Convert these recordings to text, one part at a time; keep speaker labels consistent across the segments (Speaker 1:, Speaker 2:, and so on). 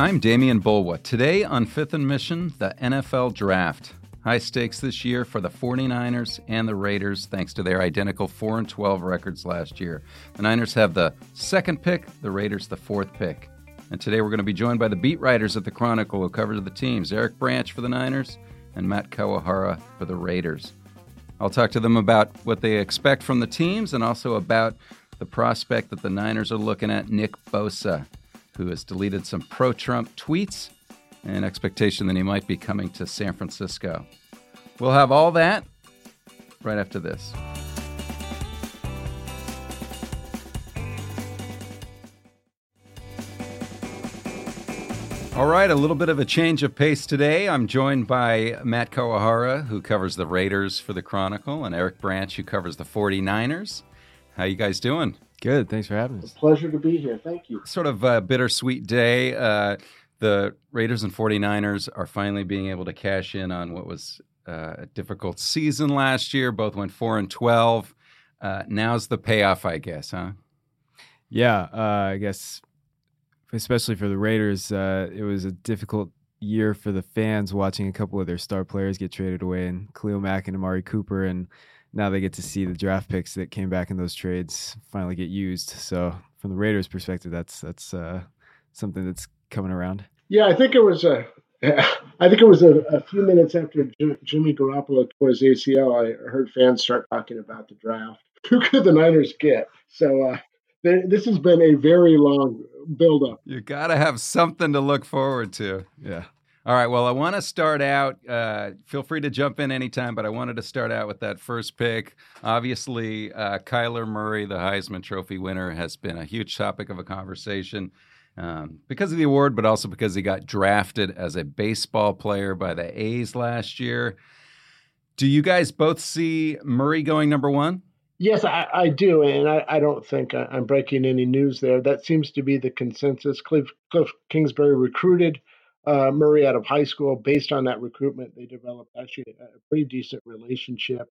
Speaker 1: I'm Demian Bulwa. Today on Fifth and Mission, the NFL Draft. High stakes this year for the 49ers and the Raiders thanks to their identical 4 and 12 records last year. The Niners have the second pick, the Raiders the fourth pick. And today we're going to be joined by the beat writers at the Chronicle who cover the teams Eric Branch for the Niners and Matt Kawahara for the Raiders. I'll talk to them about what they expect from the teams and also about the prospect that the Niners are looking at, Nick Bosa who has deleted some pro Trump tweets and expectation that he might be coming to San Francisco. We'll have all that right after this. All right, a little bit of a change of pace today. I'm joined by Matt Kawahara, who covers the Raiders for the Chronicle, and Eric Branch, who covers the 49ers. How you guys doing?
Speaker 2: Good. Thanks for having us.
Speaker 3: pleasure to be here. Thank you.
Speaker 1: Sort of a bittersweet day. Uh, the Raiders and 49ers are finally being able to cash in on what was uh, a difficult season last year. Both went 4 and 12. Uh, now's the payoff, I guess, huh?
Speaker 2: Yeah, uh, I guess, especially for the Raiders, uh, it was a difficult year for the fans watching a couple of their star players get traded away, and Khalil Mack and Amari Cooper, and now they get to see the draft picks that came back in those trades finally get used. So from the Raiders' perspective, that's that's uh, something that's coming around.
Speaker 3: Yeah, I think it was a. I think it was a, a few minutes after Jimmy Garoppolo tore his ACL. I heard fans start talking about the draft. Who could the Niners get? So uh, this has been a very long buildup.
Speaker 1: You got to have something to look forward to.
Speaker 2: Yeah.
Speaker 1: All right. Well, I want to start out. Uh, feel free to jump in anytime, but I wanted to start out with that first pick. Obviously, uh, Kyler Murray, the Heisman Trophy winner, has been a huge topic of a conversation um, because of the award, but also because he got drafted as a baseball player by the A's last year. Do you guys both see Murray going number one?
Speaker 3: Yes, I, I do, and I, I, don't think I'm breaking any news there. That seems to be the consensus. Cliff, Cliff Kingsbury recruited uh, Murray out of high school. Based on that recruitment, they developed actually a pretty decent relationship.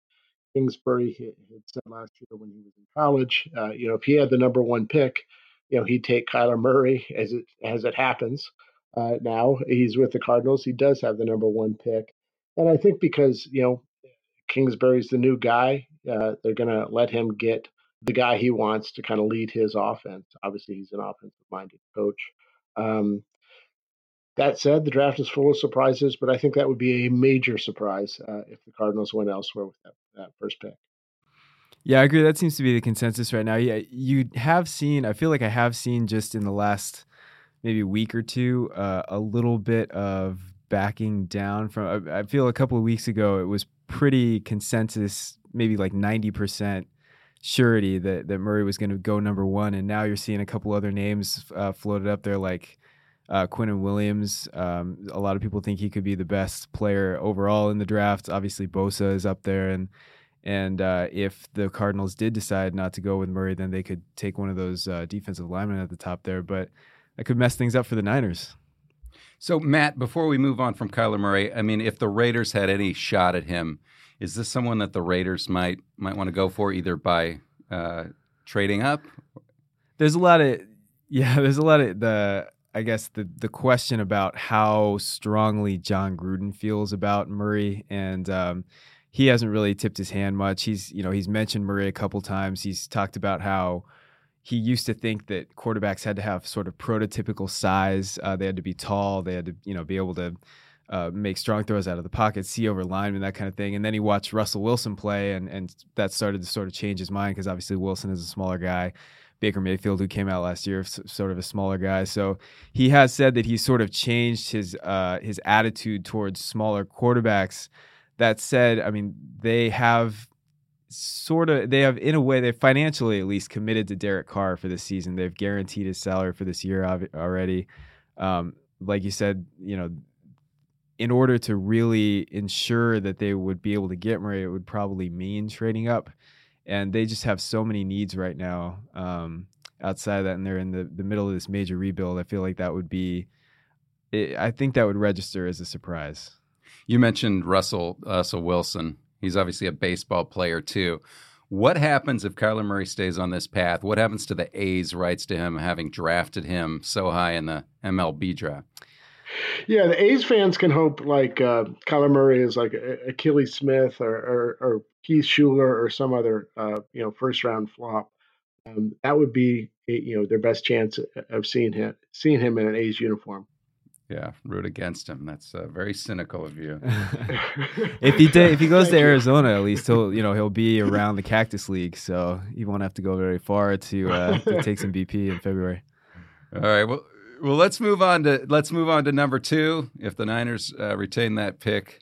Speaker 3: Kingsbury had said last year when he was in college, uh, you know, if he had the number one pick, you know, he'd take Kyler Murray as it as it happens. Uh, now he's with the Cardinals. He does have the number one pick, and I think because you know Kingsbury's the new guy, uh, they're going to let him get the guy he wants to kind of lead his offense. Obviously, he's an offensive-minded coach. Um, that said, the draft is full of surprises, but I think that would be a major surprise uh, if the Cardinals went elsewhere with that, that first pick.
Speaker 2: Yeah, I agree. That seems to be the consensus right now. Yeah, you have seen. I feel like I have seen just in the last maybe week or two uh, a little bit of backing down from. I, I feel a couple of weeks ago it was pretty consensus, maybe like ninety percent surety that that Murray was going to go number one, and now you're seeing a couple other names uh, floated up there like uh, Quinnen Williams. Um, a lot of people think he could be the best player overall in the draft. Obviously, Bosa is up there, and and uh, if the Cardinals did decide not to go with Murray, then they could take one of those uh, defensive linemen at the top there. But that could mess things up for the Niners.
Speaker 1: So, Matt, before we move on from Kyler Murray, I mean, if the Raiders had any shot at him, is this someone that the Raiders might might want to go for either by uh, trading up?
Speaker 2: There's a lot of yeah. There's a lot of the I guess the the question about how strongly Jon Gruden feels about Murray, and um, he hasn't really tipped his hand much. He's you know he's mentioned Murray a couple times. He's talked about how he used to think that quarterbacks had to have sort of prototypical size. Uh, they had to be tall. They had to you know be able to uh, make strong throws out of the pocket, see over linemen, that kind of thing. And then he watched Russell Wilson play, and and that started to sort of change his mind because obviously Wilson is a smaller guy. Baker Mayfield, who came out last year, sort of a smaller guy. So he has said that he sort of changed his uh, his attitude towards smaller quarterbacks. That said, I mean they have sort of they have in a way they financially at least committed to Derek Carr for this season. They've guaranteed his salary for this year already. Um, like you said, you know, in order to really ensure that they would be able to get Murray, it would probably mean trading up and they just have so many needs right now um, outside of that, and they're in the, the middle of this major rebuild. I feel like that would be, it, I think that would register as a surprise.
Speaker 1: You mentioned Russell Russell Wilson. He's obviously a baseball player too. What happens if Kyler Murray stays on this path? What happens to the A's rights to him having drafted him so high in the MLB draft?
Speaker 3: Yeah, the A's fans can hope like uh, Kyler Murray is like Achilles Smith or, or, or Keith Schuler or some other uh, you know first round flop. Um, that would be you know their best chance of seeing him seeing him in an A's uniform.
Speaker 1: Yeah, root against him. That's uh, very cynical of you.
Speaker 2: if he did, if he goes to Arizona, at least he'll you know he'll be around the Cactus League, so he won't have to go very far to, uh, to take some BP in February.
Speaker 1: All right. Well, well, let's move on to let's move on to number two. If the Niners uh, retain that pick,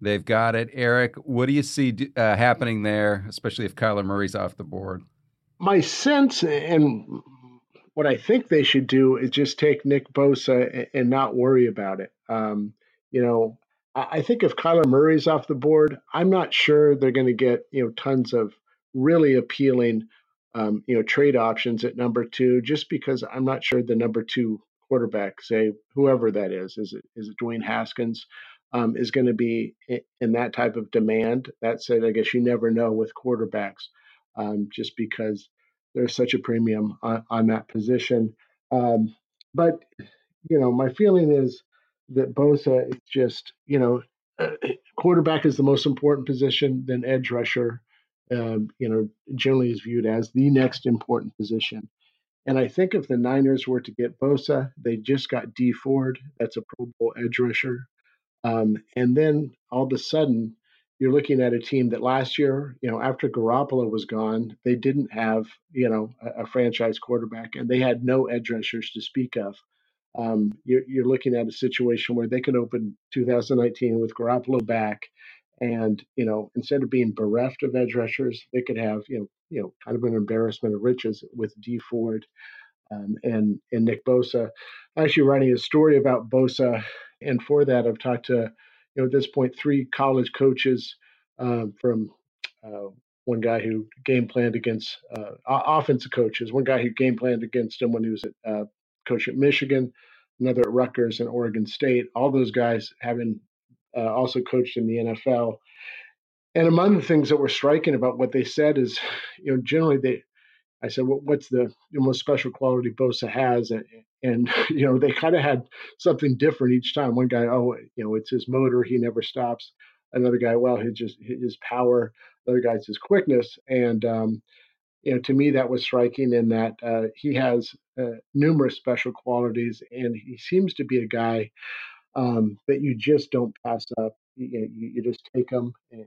Speaker 1: they've got it. Eric, what do you see uh, happening there, especially if Kyler Murray's off the board?
Speaker 3: My sense and what I think they should do is just take Nick Bosa and not worry about it. Um, you know, I think if Kyler Murray's off the board, I'm not sure they're going to get you know tons of really appealing um, you know trade options at number two, just because I'm not sure the number two quarterback, say whoever that is, is it is it Dwayne Haskins, um, is going to be in that type of demand. That said, I guess you never know with quarterbacks, um, just because there's such a premium on, on that position. Um, but you know, my feeling is that Bosa is just you know, quarterback is the most important position. Then edge rusher, um, you know, generally is viewed as the next important position. And I think if the Niners were to get Bosa, they just got Dee Ford. That's a Pro Bowl edge rusher. Um, and then all of a sudden, you're looking at a team that last year, you know, after Garoppolo was gone, they didn't have, you know, a, a franchise quarterback and they had no edge rushers to speak of. Um, you're, you're, looking at a situation where they can open 2019 with Garoppolo back, and you know, instead of being bereft of edge rushers, they could have, you know, you know, kind of an embarrassment of riches with Dee Ford um, and and Nick Bosa. I'm actually writing a story about Bosa, and for that, I've talked to you know at this point three college coaches um, from uh, one guy who game planned against uh, offensive coaches, one guy who game planned against him when he was at uh, coach at Michigan, another at Rutgers and Oregon State. All those guys having uh, also coached in the NFL. And among the things that were striking about what they said is, you know, generally they, I said, well, what's the, most special quality Bosa has? And, and you know, they kind of had something different each time. One guy, oh, you know, it's his motor; he never stops. Another guy, well, his just his power. Another guy's his quickness. And um, you know, to me, that was striking in that uh, he has uh, numerous special qualities, and he seems to be a guy um, that you just don't pass up. You, you, you just take him and,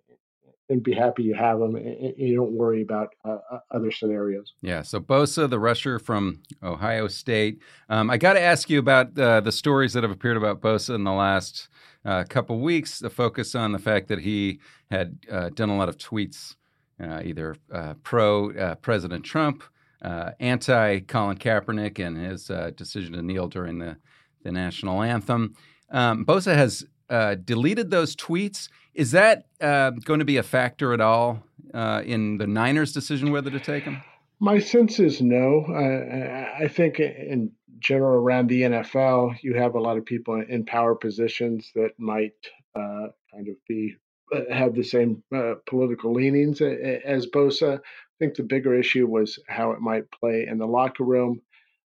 Speaker 3: and, be happy you have them, and, you don't worry about uh, uh, other scenarios.
Speaker 1: Yeah. So Bosa, the rusher from Ohio State. Um, I got to ask you about uh, the stories that have appeared about Bosa in the last uh, couple weeks. The focus on the fact that he had uh, done a lot of tweets, uh, either pro President Trump. anti Colin Kaepernick and his decision to kneel during the, the national anthem. Um, Bosa has uh, deleted those tweets. Is that uh, going to be a factor at all uh, in the Niners' decision whether to take him?
Speaker 3: My sense is no. I think in general around the NFL, you have a lot of people in power positions that might uh, kind of be uh, have the same political leanings as Bosa. I think the bigger issue was how it might play in the locker room,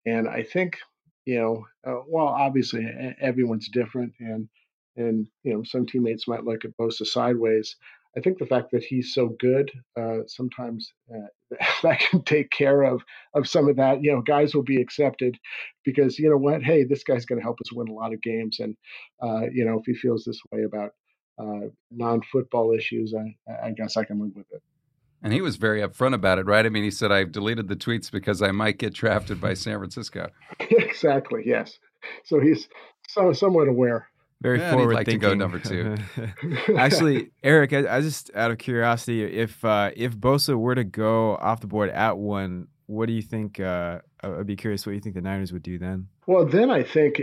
Speaker 3: and I think you know, uh, well, obviously everyone's different, and and you know, some teammates might look at Bosa sideways. I think the fact that he's so good uh, sometimes uh, that can take care of of some of that. You know, guys will be accepted because you know what? Hey, this guy's going to help us win a lot of games, and uh, you know, if he feels this way about uh, non-football issues, I, I guess I can live with it.
Speaker 1: And he was very upfront about it, right? I mean, he said, I've deleted the tweets because I might get drafted by San Francisco.
Speaker 3: exactly, yes. So he's so somewhat aware.
Speaker 2: Very yeah, forward
Speaker 1: like
Speaker 2: thinking.
Speaker 1: to go number two.
Speaker 2: Actually, Eric, I, I, just out of curiosity, if uh, if Bosa were to go off the board at one, what do you think? Uh, I'd be curious what you think the Niners would do then.
Speaker 3: Well, then I think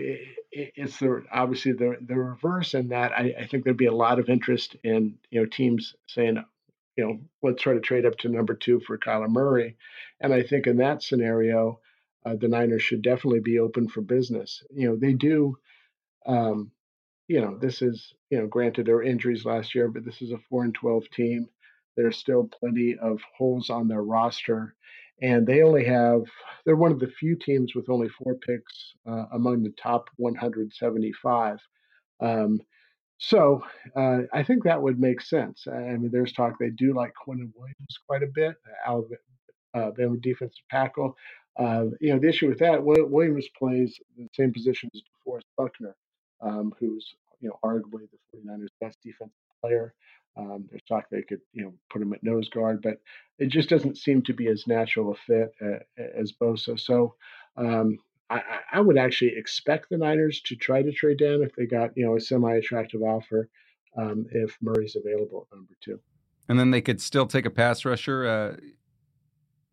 Speaker 3: it's the obviously the the reverse in that I, I think there'd be a lot of interest in you know teams saying, you know, let's try to trade up to number two for Kyler Murray. And I think in that scenario, uh, the Niners should definitely be open for business. You know, they do. Um, you know, this is you know, granted there were injuries last year, but this is a four and twelve team. there's still plenty of holes on their roster. And they only have, they're one of the few teams with only four picks uh, among the top 175. Um, so uh, I think that would make sense. I mean, there's talk they do like Quinnen Williams quite a bit, Alabama uh, defensive tackle. Uh, you know, the issue with that, Williams plays the same position as DeForest Buckner, um, who's you know arguably the 49ers' best defensive player. Um, there's talk they could you know put him at nose guard, but it just doesn't seem to be as natural a fit uh, as Bosa. So um, I, I, would actually expect the Niners to try to trade down if they got you know a semi-attractive offer um, if Murray's available at number two.
Speaker 1: And then they could still take a pass rusher, uh,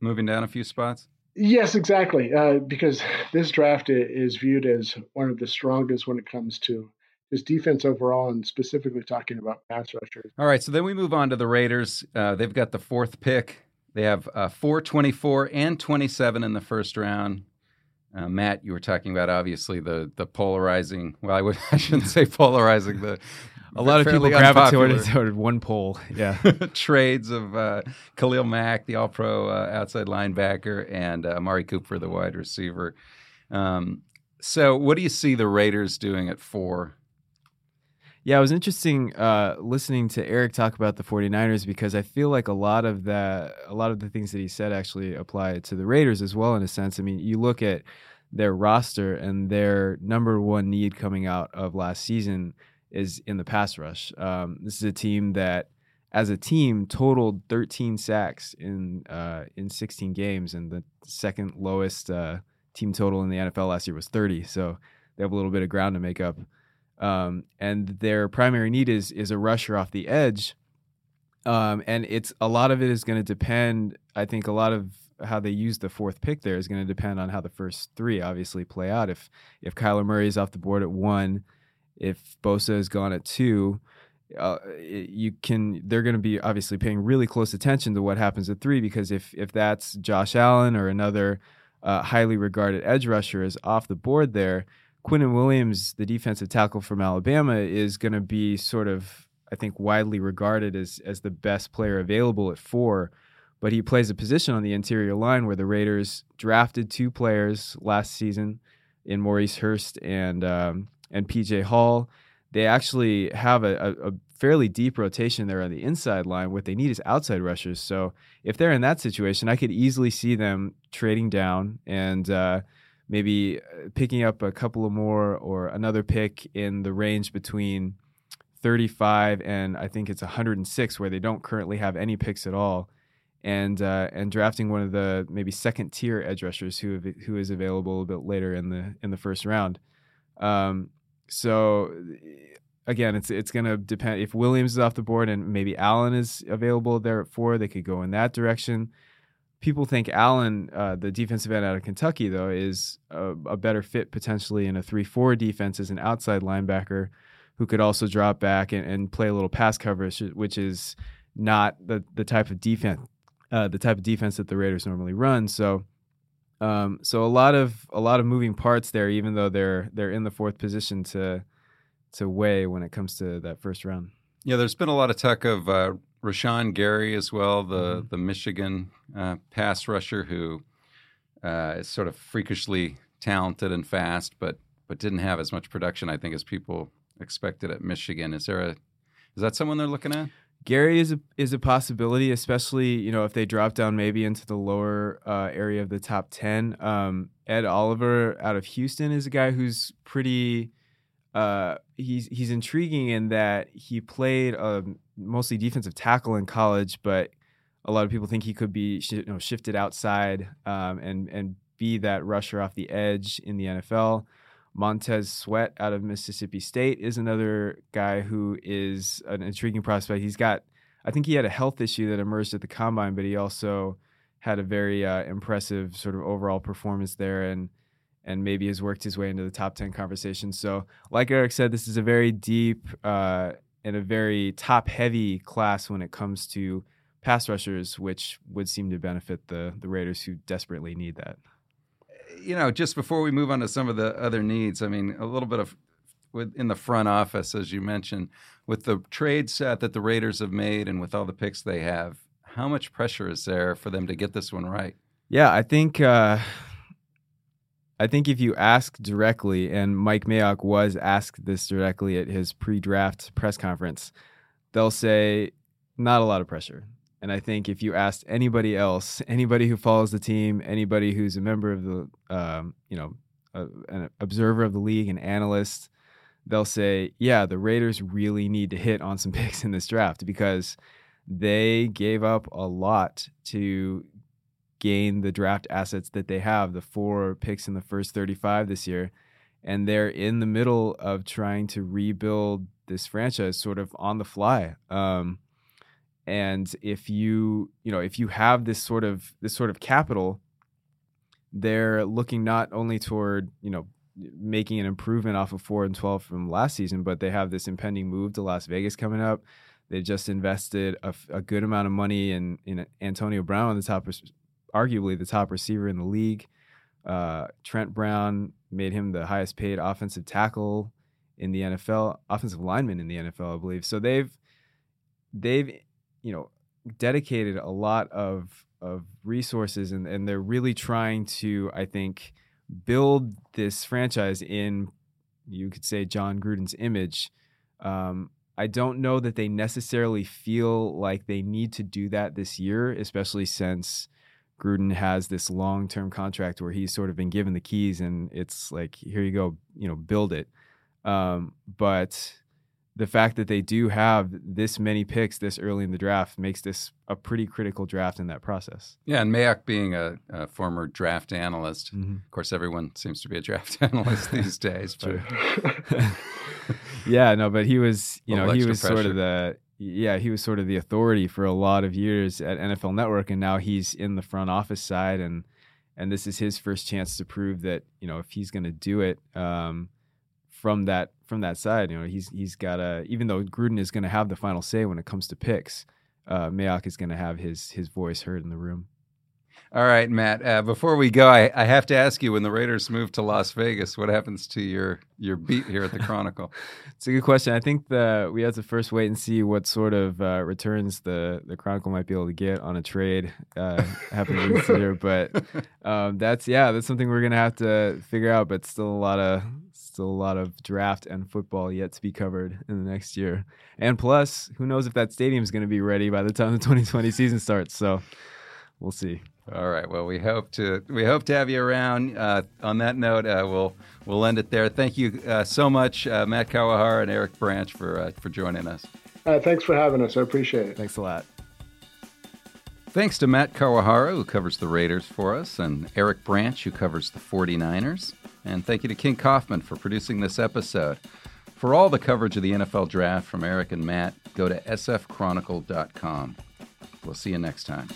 Speaker 1: moving down a few spots.
Speaker 3: Yes, exactly. Uh, because this draft is viewed as one of the strongest when it comes to just defense overall, and specifically talking about pass rushers.
Speaker 1: All right, so then we move on to the Raiders. Uh, they've got the fourth pick. They have uh, 4, 24, and 27 in the first round. Uh, Matt, you were talking about obviously the the polarizing. Well, I would I shouldn't say polarizing. The
Speaker 2: a lot of people gravitated toward one poll. Yeah,
Speaker 1: trades of uh, Khalil Mack, the All-Pro uh, outside linebacker, and uh, Amari Cooper, the wide receiver. Um, so, what do you see the Raiders doing at four?
Speaker 2: Yeah, it was interesting uh, listening to Eric talk about the 49ers because I feel like a lot of that, a lot of the things that he said actually apply to the Raiders as well, in a sense. I mean, you look at their roster and their number one need coming out of last season is in the pass rush. Um, this is a team that, as a team, totaled 13 sacks in uh, in 16 games, and the second lowest uh, team total in the NFL last year was 30. So they have a little bit of ground to make up. Um, and their primary need is is a rusher off the edge. Um, and it's a lot of it is going to depend. I think a lot of how they use the fourth pick there is going to depend on how the first three obviously play out. If if Kyler Murray is off the board at one if Bosa is gone at two, uh, you can they're going to be obviously paying really close attention to what happens at three because if if that's Josh Allen or another uh, highly regarded edge rusher is off the board there, Quinnen Williams, the defensive tackle from Alabama, is going to be sort of I think widely regarded as as the best player available at four. But he plays a position on the interior line where the Raiders drafted two players last season in Maurice Hurst and um, and PJ Hall. They actually have a, a, a, fairly deep rotation there on the inside line. What they need is outside rushers. So if they're in that situation, I could easily see them trading down and uh, maybe uh, picking up a couple of more or another pick in the range between 35 and I think it's 106, where they don't currently have any picks at all. And uh, and drafting one of the maybe second tier edge rushers who who is available a bit later in the in the first round. Um, so again, it's it's going to depend if Williams is off the board and maybe Allen is available there at four. They could go in that direction. People think Allen, uh, the defensive end out of Kentucky, though, is a, a better fit potentially in a three-four defense as an outside linebacker who could also drop back and, and play a little pass coverage, which is not the the type of defense uh, the type of defense that the Raiders normally run. So um, so a lot of a lot of moving parts there, even though they're they're in the fourth position to to weigh when it comes to that first round.
Speaker 1: Yeah, there's been a lot of talk of uh, Rashan Gary as well, the mm-hmm. the Michigan uh, pass rusher who uh, is sort of freakishly talented and fast, but but didn't have as much production, I think, as people expected at Michigan. Is there a is that someone they're looking at?
Speaker 2: Gary is a is a possibility, especially you know if they drop down maybe into the lower uh, area of the top ten. Um, Ed Oliver out of Houston is a guy who's pretty. Uh, he's he's intriguing in that he played um, mostly defensive tackle in college, but a lot of people think he could be you know, shifted outside um, and and be that rusher off the edge in the NFL. Montez Sweat out of Mississippi State is another guy who is an intriguing prospect. He's got, I think he had a health issue that emerged at the combine, but he also had a very uh, impressive sort of overall performance there and and maybe has worked his way into the top 10 conversation. So, like Eric said, this is a very deep uh, and a very top heavy class when it comes to pass rushers, which would seem to benefit the, the Raiders who desperately need that
Speaker 1: you know, just before we move on to some of the other needs, I mean, a little bit of in the front office, as you mentioned, with the trade set that the Raiders have made and with all the picks they have. How much pressure is there for them to get this one right?
Speaker 2: Yeah, I think uh, I think if you ask directly, and Mike Mayock was asked this directly at his pre-draft press conference, they'll say not a lot of pressure. And I think if you asked anybody else, anybody who follows the team, anybody who's a member of the, um, you know, a, an observer of the league, an analyst, they'll say, yeah, the Raiders really need to hit on some picks in this draft because they gave up a lot to gain the draft assets that they have, the four picks in the first 35 this year. And they're in the middle of trying to rebuild this franchise sort of on the fly. Um, and if you, you know, if you have this sort of this sort of capital, they're looking not only toward, you know, making an improvement off of 4 and 12 from last season, but they have this impending move to Las Vegas coming up. They just invested a, a good amount of money in in Antonio Brown, the top arguably the top receiver in the league. Uh, Trent Brown made him the highest paid offensive tackle in the NFL, offensive lineman in the NFL, I believe. So they've they've you know dedicated a lot of of resources and, and they're really trying to, I think, build this franchise in you could say Jon Gruden's image. Um, I don't know that they necessarily feel like they need to do that this year, especially since Gruden has this long term contract where he's sort of been given the keys and it's like, here you go, you know, build it. Um, but the fact that they do have this many picks this early in the draft makes this a pretty critical draft in that process.
Speaker 1: Yeah, and Mayock being a, a former draft analyst, mm-hmm. of course, everyone seems to be a draft analyst these days.
Speaker 2: yeah, no, but he was, you know, he was pressure. sort of the yeah, he was sort of the authority for a lot of years at NFL Network, and now he's in the front office side, and and this is his first chance to prove that you know if he's going to do it um, from that from that side, you know he's he's got a even though Gruden is going to have the final say when it comes to picks, uh, Mayock is going to have his his voice heard in the room.
Speaker 1: All right, Matt. Uh, before we go, I, I, have to ask you: When the Raiders move to Las Vegas, what happens to your your beat here at the Chronicle?
Speaker 2: it's a good question. I think the we have to first wait and see what sort of uh, returns the the Chronicle might be able to get on a trade uh, happening this year. But um, that's yeah, that's something we're gonna have to figure out. But still a lot of still a lot of draft and football yet to be covered in the next year. And plus, who knows if that stadium is going to be ready by the time the 2020 season starts? So we'll see.
Speaker 1: All right. Well, we hope to we hope to have you around. Uh, on that note, uh, we'll we'll end it there. Thank you uh, so much, uh, Matt Kawahara and Eric Branch, for uh, for joining us.
Speaker 3: Uh, thanks for having us. I appreciate it.
Speaker 2: Thanks a lot.
Speaker 1: Thanks to Matt Kawahara, who covers the Raiders for us, and Eric Branch, who covers the 49ers. And thank you to King Kaufman for producing this episode. For all the coverage of the NFL draft from Eric and Matt, go to sfchronicle.com. We'll see you next time.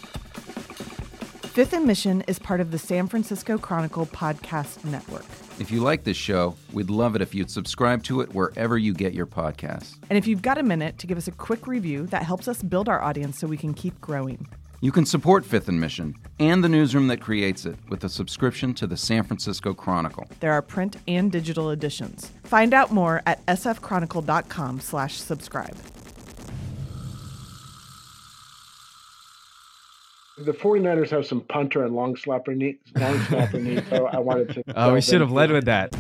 Speaker 4: Fifth and Mission is part of the San Francisco Chronicle podcast network.
Speaker 1: If you like this show, we'd love it if you'd subscribe to it wherever you get your podcasts.
Speaker 4: And if you've got a minute to give us a quick review, that helps us build our audience so we can keep growing.
Speaker 1: You can support Fifth and Mission and the newsroom that creates it with a subscription to the San Francisco Chronicle.
Speaker 4: There are print and digital editions. Find out more at sfchronicle.com slash subscribe.
Speaker 3: the 49ers have some punter and long slapper needs. Long snapper needs. So I wanted to.
Speaker 2: Oh, we should have led with that.